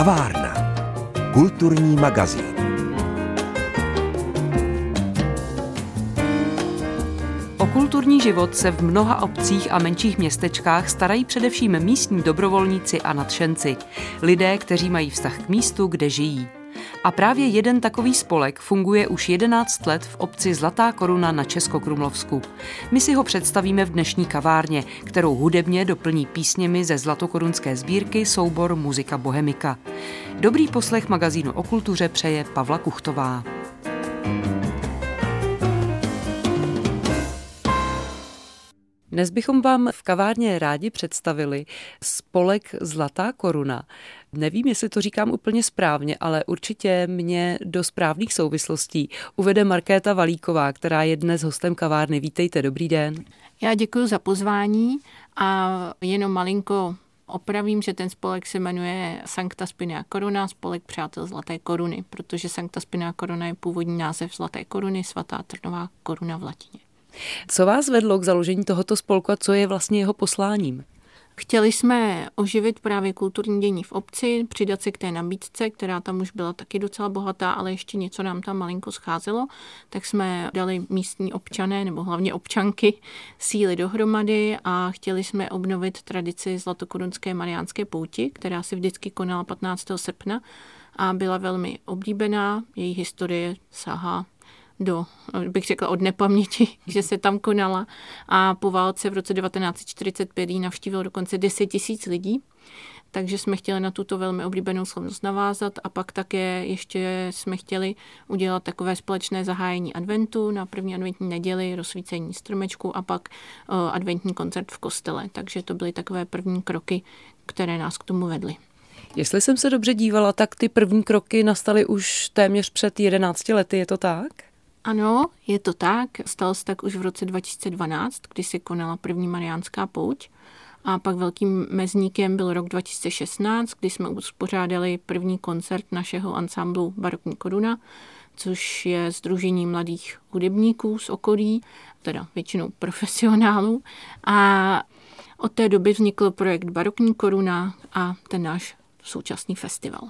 Kavárna. Kulturní magazín. O kulturní život se v mnoha obcích a menších městečkách starají především místní dobrovolníci a nadšenci. Lidé, kteří mají vztah k místu, kde žijí. A právě jeden takový spolek funguje už 11 let v obci Zlatá koruna na Českokrumlovsku. My si ho představíme v dnešní kavárně, kterou hudebně doplní písněmi ze zlatokorunské sbírky soubor Muzika Bohemika. Dobrý poslech magazínu o kultuře přeje Pavla Kuchtová. Dnes bychom vám v kavárně rádi představili spolek Zlatá koruna. Nevím, jestli to říkám úplně správně, ale určitě mě do správných souvislostí uvede Markéta Valíková, která je dnes hostem kavárny. Vítejte, dobrý den. Já děkuji za pozvání a jenom malinko opravím, že ten spolek se jmenuje Sancta Spina Corona, spolek Přátel Zlaté koruny, protože Sancta Spina Corona je původní název Zlaté koruny, svatá trnová koruna v latině. Co vás vedlo k založení tohoto spolku a co je vlastně jeho posláním? Chtěli jsme oživit právě kulturní dění v obci, přidat se k té nabídce, která tam už byla taky docela bohatá, ale ještě něco nám tam malinko scházelo, tak jsme dali místní občané, nebo hlavně občanky, síly dohromady a chtěli jsme obnovit tradici Zlatokorunské mariánské pouti, která se vždycky konala 15. srpna a byla velmi oblíbená. Její historie sahá do, bych řekla, od nepaměti, že se tam konala. A po válce v roce 1945 ji navštívilo dokonce 10 tisíc lidí. Takže jsme chtěli na tuto velmi oblíbenou slavnost navázat a pak také ještě jsme chtěli udělat takové společné zahájení adventu na první adventní neděli, rozsvícení stromečku a pak uh, adventní koncert v kostele. Takže to byly takové první kroky, které nás k tomu vedly. Jestli jsem se dobře dívala, tak ty první kroky nastaly už téměř před 11 lety, je to tak? Ano, je to tak. Stalo se tak už v roce 2012, kdy se konala první mariánská pouť. A pak velkým mezníkem byl rok 2016, kdy jsme uspořádali první koncert našeho ansámblu Barokní koruna, což je združení mladých hudebníků z okolí, teda většinou profesionálů. A od té doby vznikl projekt Barokní koruna a ten náš současný festival.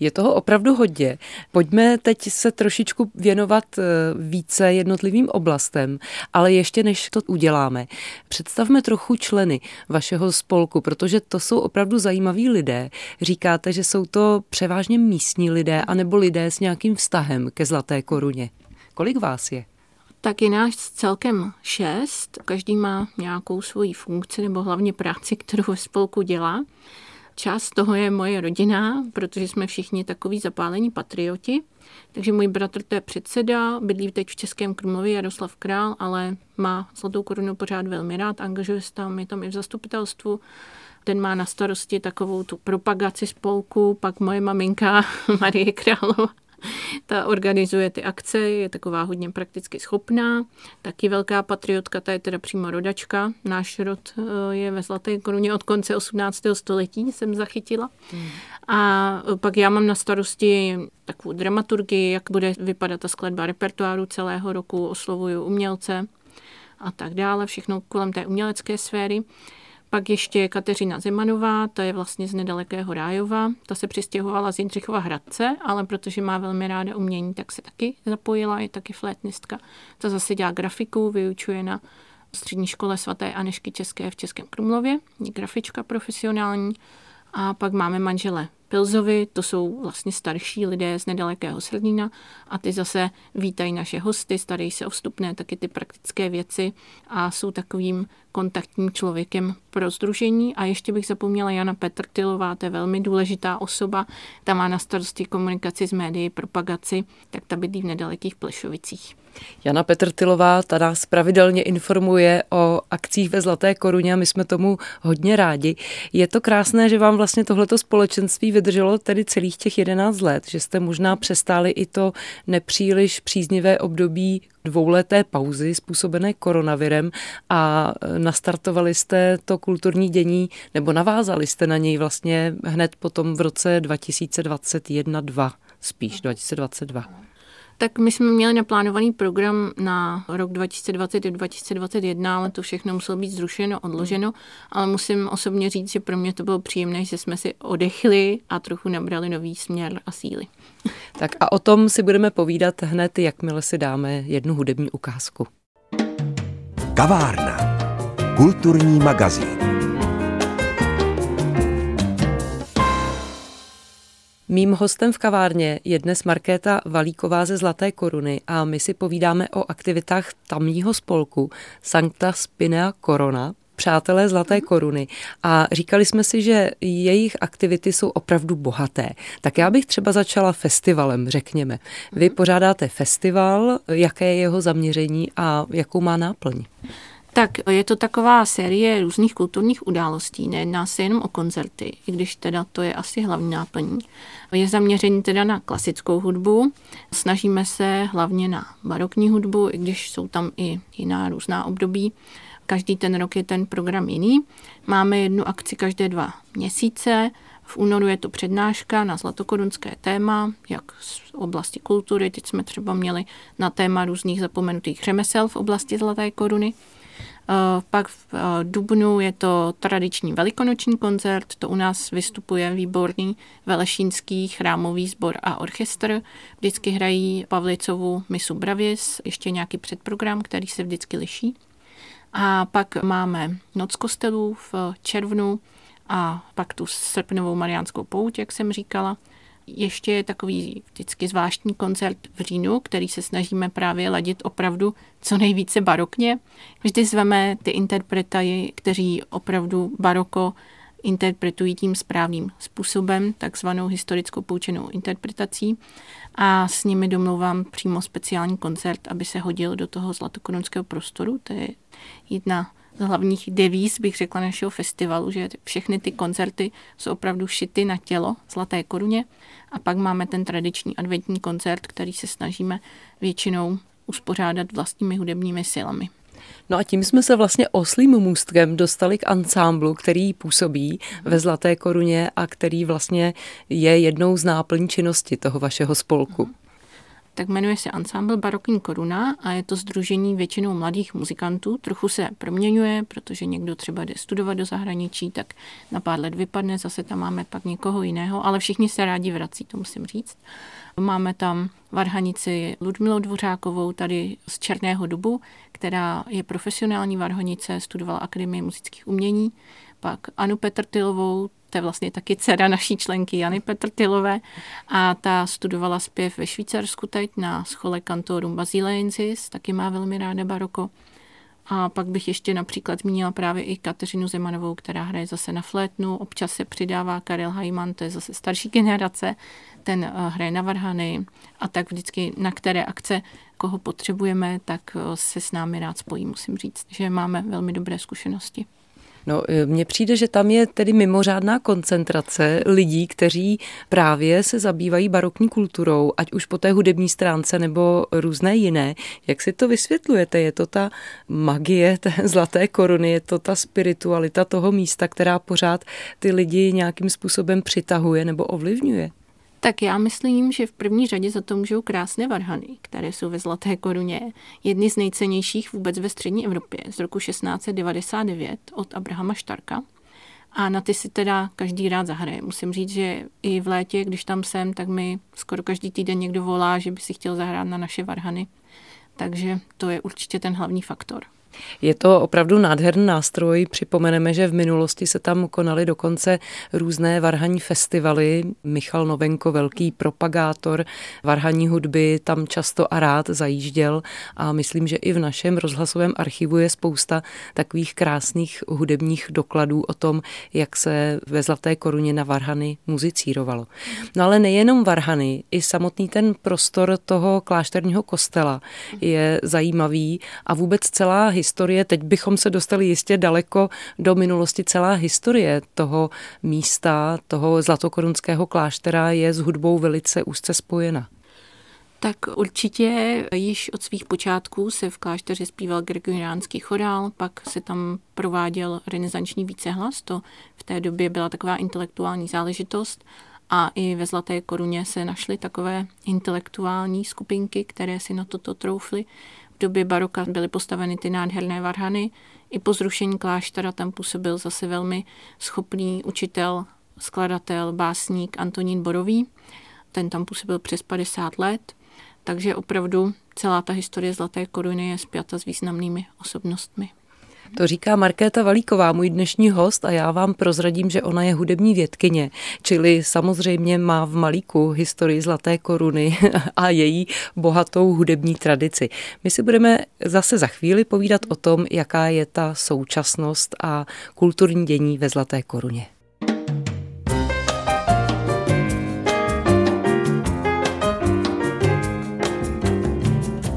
Je toho opravdu hodně. Pojďme teď se trošičku věnovat eh, více jednotlivým oblastem, ale ještě než to uděláme, představme trochu členy vašeho spolku, protože to jsou opravdu zajímaví lidé. Říkáte, že jsou to převážně místní lidé, anebo lidé s nějakým vztahem ke Zlaté koruně. Kolik vás je? Tak je nás celkem šest. Každý má nějakou svoji funkci nebo hlavně práci, kterou ve spolku dělá. Část toho je moje rodina, protože jsme všichni takový zapálení patrioti. Takže můj bratr to je předseda, bydlí teď v Českém Krumlově Jaroslav Král, ale má Zlatou korunu pořád velmi rád, angažuje se tam, je tam i v zastupitelstvu. Ten má na starosti takovou tu propagaci spolku, pak moje maminka Marie Králová ta organizuje ty akce, je taková hodně prakticky schopná. Taky velká patriotka, ta je teda přímo rodačka. Náš rod eh, je ve Zlaté koruně od konce 18. století, jsem zachytila. Hmm. A pak já mám na starosti takovou dramaturgii, jak bude vypadat ta skladba repertoáru celého roku, oslovuju umělce a tak dále, všechno kolem té umělecké sféry. Pak ještě Kateřina Zemanová, ta je vlastně z nedalekého Rájova. Ta se přistěhovala z Jindřichova Hradce, ale protože má velmi ráda umění, tak se taky zapojila, je taky flétnistka. Ta zase dělá grafiku, vyučuje na střední škole svaté Anešky České v Českém Krumlově, je grafička profesionální. A pak máme manžele Pilzovi, to jsou vlastně starší lidé z nedalekého Srdína a ty zase vítají naše hosty, starají se o vstupné, taky ty praktické věci a jsou takovým kontaktním člověkem pro združení. A ještě bych zapomněla Jana Petrtilová, to je velmi důležitá osoba, ta má na starosti komunikaci s médií, propagaci, tak ta bydlí v nedalekých Plešovicích. Jana Petrtilová ta nás pravidelně informuje o akcích ve Zlaté koruně a my jsme tomu hodně rádi. Je to krásné, že vám vlastně tohleto společenství vydrželo tedy celých těch 11 let, že jste možná přestáli i to nepříliš příznivé období dvouleté pauzy způsobené koronavirem a nastartovali jste to kulturní dění, nebo navázali jste na něj vlastně hned potom v roce 2021-2, spíš 2022. Tak my jsme měli naplánovaný program na rok 2020 a 2021, ale to všechno muselo být zrušeno, odloženo. Ale musím osobně říct, že pro mě to bylo příjemné, že jsme si odechli a trochu nabrali nový směr a síly. Tak a o tom si budeme povídat hned, jakmile si dáme jednu hudební ukázku. Kavárna. Kulturní magazín. Mým hostem v kavárně je dnes Markéta Valíková ze Zlaté koruny a my si povídáme o aktivitách tamního spolku Sancta Spinea Corona, přátelé Zlaté koruny a říkali jsme si, že jejich aktivity jsou opravdu bohaté. Tak já bych třeba začala festivalem, řekněme. Vy pořádáte festival, jaké je jeho zaměření a jakou má náplň? Tak je to taková série různých kulturních událostí, nejedná se jenom o koncerty, i když teda to je asi hlavní náplní. Je zaměření teda na klasickou hudbu, snažíme se hlavně na barokní hudbu, i když jsou tam i jiná různá období. Každý ten rok je ten program jiný. Máme jednu akci každé dva měsíce, v únoru je to přednáška na zlatokorunské téma, jak z oblasti kultury. Teď jsme třeba měli na téma různých zapomenutých řemesel v oblasti Zlaté koruny. Eh, pak v eh, Dubnu je to tradiční velikonoční koncert, to u nás vystupuje výborný velešínský chrámový sbor a orchestr. Vždycky hrají Pavlicovu misu Bravis, ještě nějaký předprogram, který se vždycky liší. A pak máme Noc kostelů v červnu a pak tu srpnovou mariánskou pouť, jak jsem říkala ještě je takový vždycky zvláštní koncert v říjnu, který se snažíme právě ladit opravdu co nejvíce barokně. Vždy zveme ty interpretaji, kteří opravdu baroko interpretují tím správným způsobem, takzvanou historickou poučenou interpretací a s nimi domlouvám přímo speciální koncert, aby se hodil do toho zlatokononského prostoru. To je jedna hlavních devíz, bych řekla, našeho festivalu, že všechny ty koncerty jsou opravdu šity na tělo Zlaté koruně. A pak máme ten tradiční adventní koncert, který se snažíme většinou uspořádat vlastními hudebními silami. No a tím jsme se vlastně oslým můstkem dostali k ansámblu, který působí ve Zlaté koruně a který vlastně je jednou z náplní činnosti toho vašeho spolku tak jmenuje se Ensemble Barokní koruna a je to združení většinou mladých muzikantů. Trochu se proměňuje, protože někdo třeba jde studovat do zahraničí, tak na pár let vypadne, zase tam máme pak někoho jiného, ale všichni se rádi vrací, to musím říct. Máme tam varhanici Ludmilu Dvořákovou tady z Černého dubu, která je profesionální varhanice, studovala Akademii muzických umění, pak Anu Petrtilovou, to je vlastně taky dcera naší členky Jany Petrtilové a ta studovala zpěv ve Švýcarsku teď na schole kantorum Basilensis, taky má velmi ráda baroko. A pak bych ještě například zmínila právě i Kateřinu Zemanovou, která hraje zase na flétnu. Občas se přidává Karel Hajman, to je zase starší generace, ten eh, hraje na varhany a tak vždycky na které akce, koho potřebujeme, tak eh, se s námi rád spojí, musím říct, že máme velmi dobré zkušenosti. No, e, mně přijde, že tam je tedy mimořádná koncentrace lidí, kteří právě se zabývají barokní kulturou, ať už po té hudební stránce nebo různé jiné. Jak si to vysvětlujete? Je to ta magie té zlaté koruny, je to ta spiritualita toho místa, která pořád ty lidi nějakým způsobem přitahuje nebo ovlivňuje? Tak já myslím, že v první řadě za to můžou krásné varhany, které jsou ve Zlaté koruně, jedny z nejcennějších vůbec ve střední Evropě z roku 1699 od Abrahama Štarka. A na ty si teda každý rád zahraje. Musím říct, že i v létě, když tam jsem, tak mi skoro každý týden někdo volá, že by si chtěl zahrát na naše varhany. Takže to je určitě ten hlavní faktor. Je to opravdu nádherný nástroj. Připomeneme, že v minulosti se tam konaly dokonce různé varhaní festivaly. Michal Novenko, velký propagátor varhaní hudby, tam často a rád zajížděl a myslím, že i v našem rozhlasovém archivu je spousta takových krásných hudebních dokladů o tom, jak se ve Zlaté koruně na varhany muzicírovalo. No ale nejenom varhany, i samotný ten prostor toho klášterního kostela je zajímavý a vůbec celá historie, teď bychom se dostali jistě daleko do minulosti, celá historie toho místa, toho zlatokorunského kláštera je s hudbou velice úzce spojena. Tak určitě již od svých počátků se v klášteře zpíval gregoriánský chorál, pak se tam prováděl renesanční vícehlas, to v té době byla taková intelektuální záležitost a i ve Zlaté koruně se našly takové intelektuální skupinky, které si na toto troufly. Době baroka byly postaveny ty nádherné varhany. I po zrušení kláštera tam působil zase velmi schopný učitel, skladatel, básník Antonín Borový. Ten tam působil přes 50 let, takže opravdu celá ta historie Zlaté koruny je spjata s významnými osobnostmi. To říká Markéta Valíková, můj dnešní host a já vám prozradím, že ona je hudební vědkyně, čili samozřejmě má v Malíku historii Zlaté koruny a její bohatou hudební tradici. My si budeme zase za chvíli povídat o tom, jaká je ta současnost a kulturní dění ve Zlaté koruně.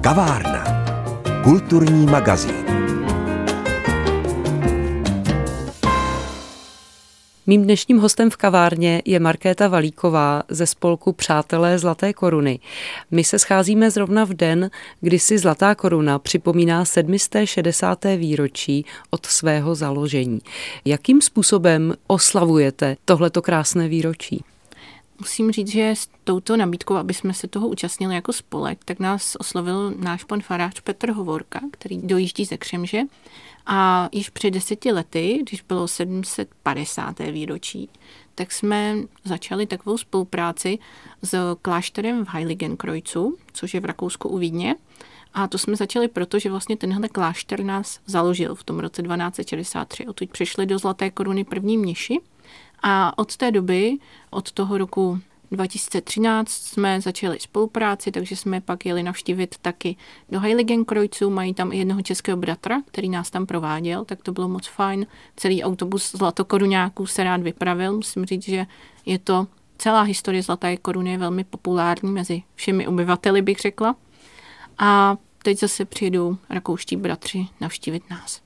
Kavárna. Kulturní magazín. Mým dnešním hostem v kavárně je Markéta Valíková ze spolku Přátelé Zlaté koruny. My se scházíme zrovna v den, kdy si Zlatá koruna připomíná 760. výročí od svého založení. Jakým způsobem oslavujete tohleto krásné výročí? Musím říct, že s touto nabídkou, aby jsme se toho účastnili jako spolek, tak nás oslovil náš pan farář Petr Hovorka, který dojíždí ze Křemže. A již před deseti lety, když bylo 750. výročí, tak jsme začali takovou spolupráci s klášterem v Heiligenkreuzu, což je v Rakousku u Vídně. A to jsme začali proto, že vlastně tenhle klášter nás založil v tom roce 1263. Odtud přišli do Zlaté koruny první mniši a od té doby, od toho roku 2013 jsme začali spolupráci, takže jsme pak jeli navštívit taky do Heiligenkreuzu, mají tam i jednoho českého bratra, který nás tam prováděl, tak to bylo moc fajn. Celý autobus zlatokoruňáků se rád vypravil, musím říct, že je to celá historie Zlaté koruny je velmi populární mezi všemi obyvateli, bych řekla. A teď zase přijedou rakouští bratři navštívit nás.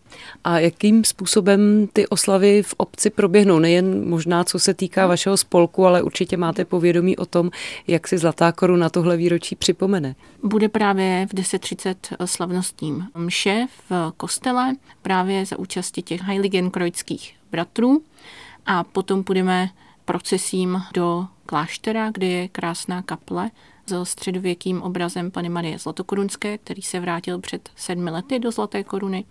A jakým způsobem ty oslavy v obci proběhnou? Nejen možná, co se týká vašeho spolku, ale určitě máte povědomí o tom, jak si Zlatá koruna tohle výročí připomene. Bude právě v 10.30 slavnostním mše v kostele, právě za účasti těch Heiligenkreuzských bratrů. A potom půjdeme procesím do kláštera, kde je krásná kaple s středověkým obrazem Pany Marie Zlatokorunské, který se vrátil před sedmi lety do Zlaté koruny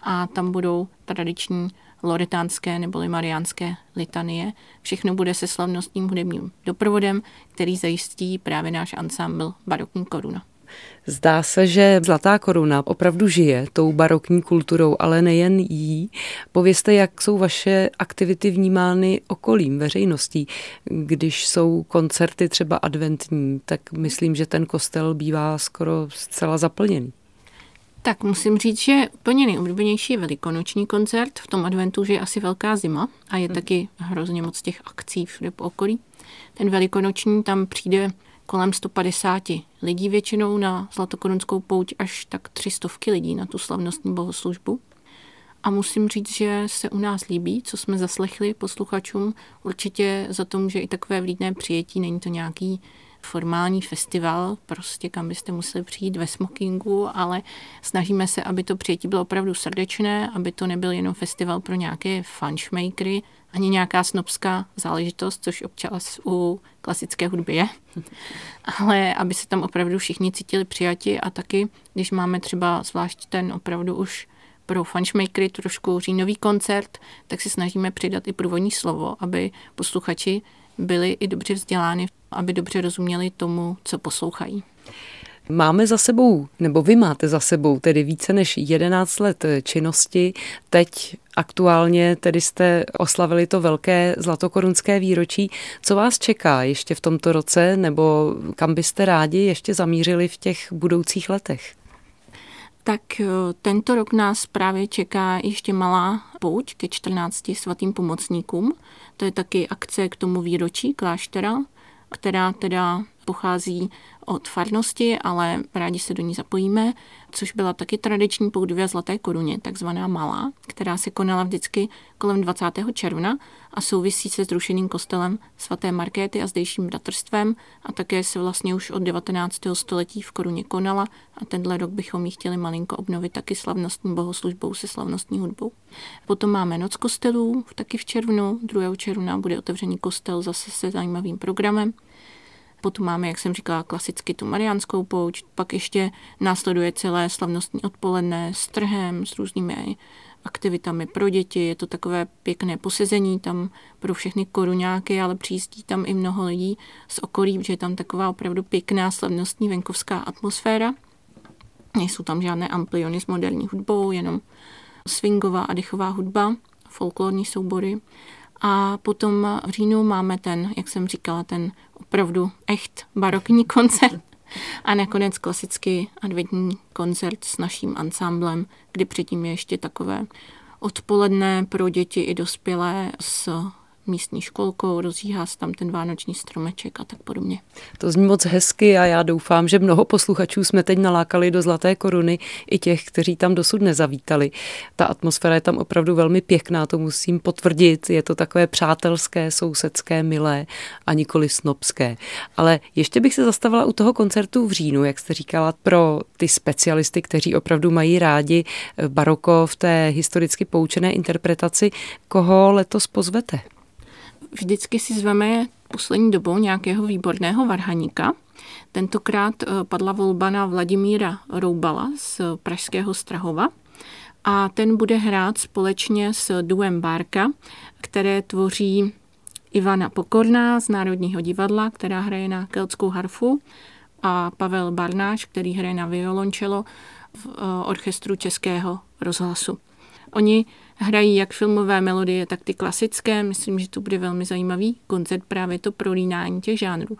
a tam budou tradiční loretánské nebo mariánské litanie. Všechno bude se slavnostním hudebním doprovodem, který zajistí právě náš ansámbl Barokní koruna. Zdá se, že Zlatá koruna opravdu žije tou barokní kulturou, ale nejen jí. Povězte, jak jsou vaše aktivity vnímány okolím, veřejností. Když jsou koncerty třeba adventní, tak myslím, že ten kostel bývá skoro zcela zaplněný. Tak musím říct, že úplně nejoblíbenější je velikonoční koncert. V tom adventu, že je asi velká zima a je hmm. taky hrozně moc těch akcí všude po okolí. Ten velikonoční tam přijde kolem 150 lidí většinou na Zlatokorunskou pouť až tak 300 lidí na tu slavnostní bohoslužbu. A musím říct, že se u nás líbí, co jsme zaslechli posluchačům. Určitě za to může i takové vlídné přijetí, není to nějaký formální festival, prostě kam byste museli přijít ve smokingu, ale snažíme se, aby to přijetí bylo opravdu srdečné, aby to nebyl jenom festival pro nějaké fanšmakery, ani nějaká snobská záležitost, což občas u klasické hudby je, ale aby se tam opravdu všichni cítili přijati a taky, když máme třeba zvlášť ten opravdu už pro fanšmakery trošku říjnový koncert, tak si snažíme přidat i průvodní slovo, aby posluchači byli i dobře vzděláni, aby dobře rozuměli tomu, co poslouchají. Máme za sebou, nebo vy máte za sebou tedy více než 11 let činnosti. Teď aktuálně tedy jste oslavili to velké zlatokorunské výročí. Co vás čeká ještě v tomto roce, nebo kam byste rádi ještě zamířili v těch budoucích letech? Tak eh, tento rok nás právě čeká ještě malá pouť ke 14 svatým pomocníkům. To je taky akce k tomu výročí kláštera, která teda pochází od farnosti, ale rádi se do ní zapojíme, což byla taky tradiční poudvě Zlaté koruně, takzvaná malá, která se konala vždycky kolem 20. června a souvisí se zrušeným kostelem svaté Markéty a zdejším bratrstvem a také se vlastně už od 19. století v koruně konala a tenhle rok bychom ji chtěli malinko obnovit taky slavnostní bohoslužbou se slavnostní hudbou. Potom máme noc kostelů, taky v červnu, 2. června bude otevřený kostel zase se zajímavým programem. Potom máme, jak jsem říkala, klasicky tu mariánskou pouč, pak ještě následuje celé slavnostní odpoledne s trhem, s různými aktivitami pro děti. Je to takové pěkné posezení tam pro všechny koruňáky, ale přijíždí tam i mnoho lidí z okolí, protože je tam taková opravdu pěkná slavnostní venkovská atmosféra. Nejsou tam žádné ampliony s moderní hudbou, jenom swingová a dechová hudba, folklorní soubory. A potom v říjnu máme ten, jak jsem říkala, ten opravdu echt barokní koncert. A nakonec klasický adventní koncert s naším ansámblem, kdy předtím je ještě takové odpoledne pro děti i dospělé s místní školkou, rozjíhá se tam ten vánoční stromeček a tak podobně. To zní moc hezky a já doufám, že mnoho posluchačů jsme teď nalákali do Zlaté koruny i těch, kteří tam dosud nezavítali. Ta atmosféra je tam opravdu velmi pěkná, to musím potvrdit. Je to takové přátelské, sousedské, milé a nikoli snobské. Ale ještě bych se zastavila u toho koncertu v říjnu, jak jste říkala, pro ty specialisty, kteří opravdu mají rádi baroko v té historicky poučené interpretaci. Koho letos pozvete? Vždycky si zveme poslední dobou nějakého výborného varhaníka. Tentokrát eh, padla volba na Vladimíra Roubala z Pražského Strahova a ten bude hrát společně s duem Bárka, které tvoří Ivana Pokorná z Národního divadla, která hraje na keltskou harfu a Pavel Barnáš, který hraje na violončelo v eh, orchestru Českého rozhlasu. Oni hrají jak filmové melodie, tak ty klasické. Myslím, že to bude velmi zajímavý koncert právě to prolínání těch žánrů.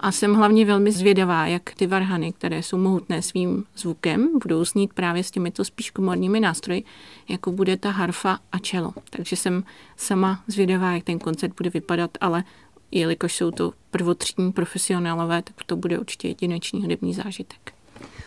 A jsem hlavně velmi zvědavá, jak ty varhany, které jsou mohutné svým zvukem, budou snít právě s těmito spíš komorními nástroji, jako bude ta harfa a čelo. Takže jsem sama zvědavá, jak ten koncert bude vypadat, ale jelikož jsou to prvotřídní profesionálové, tak to bude určitě jedinečný hudební zážitek.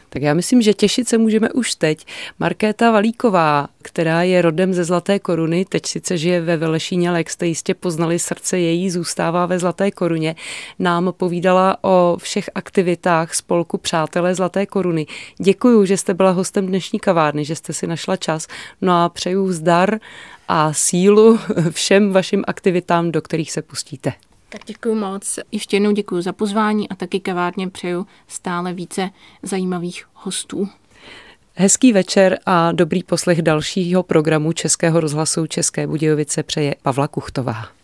Tak já myslím, že těšit se můžeme už teď. Markéta Valíková, která je rodem ze Zlaté koruny, teď sice žije ve Velešíně, ale jak jste jistě poznali, srdce její zůstává ve Zlaté koruně, nám povídala o všech aktivitách spolku Přátelé Zlaté koruny. Děkuji, že jste byla hostem dnešní kavárny, že jste si našla čas. No a přeju zdar a sílu všem vašim aktivitám, do kterých se pustíte. Tak děkuji moc. Ještě jednou děkuji za pozvání a taky kavárně přeju stále více zajímavých hostů. Hezký večer a dobrý poslech dalšího programu Českého rozhlasu České Budějovice přeje Pavla Kuchtová.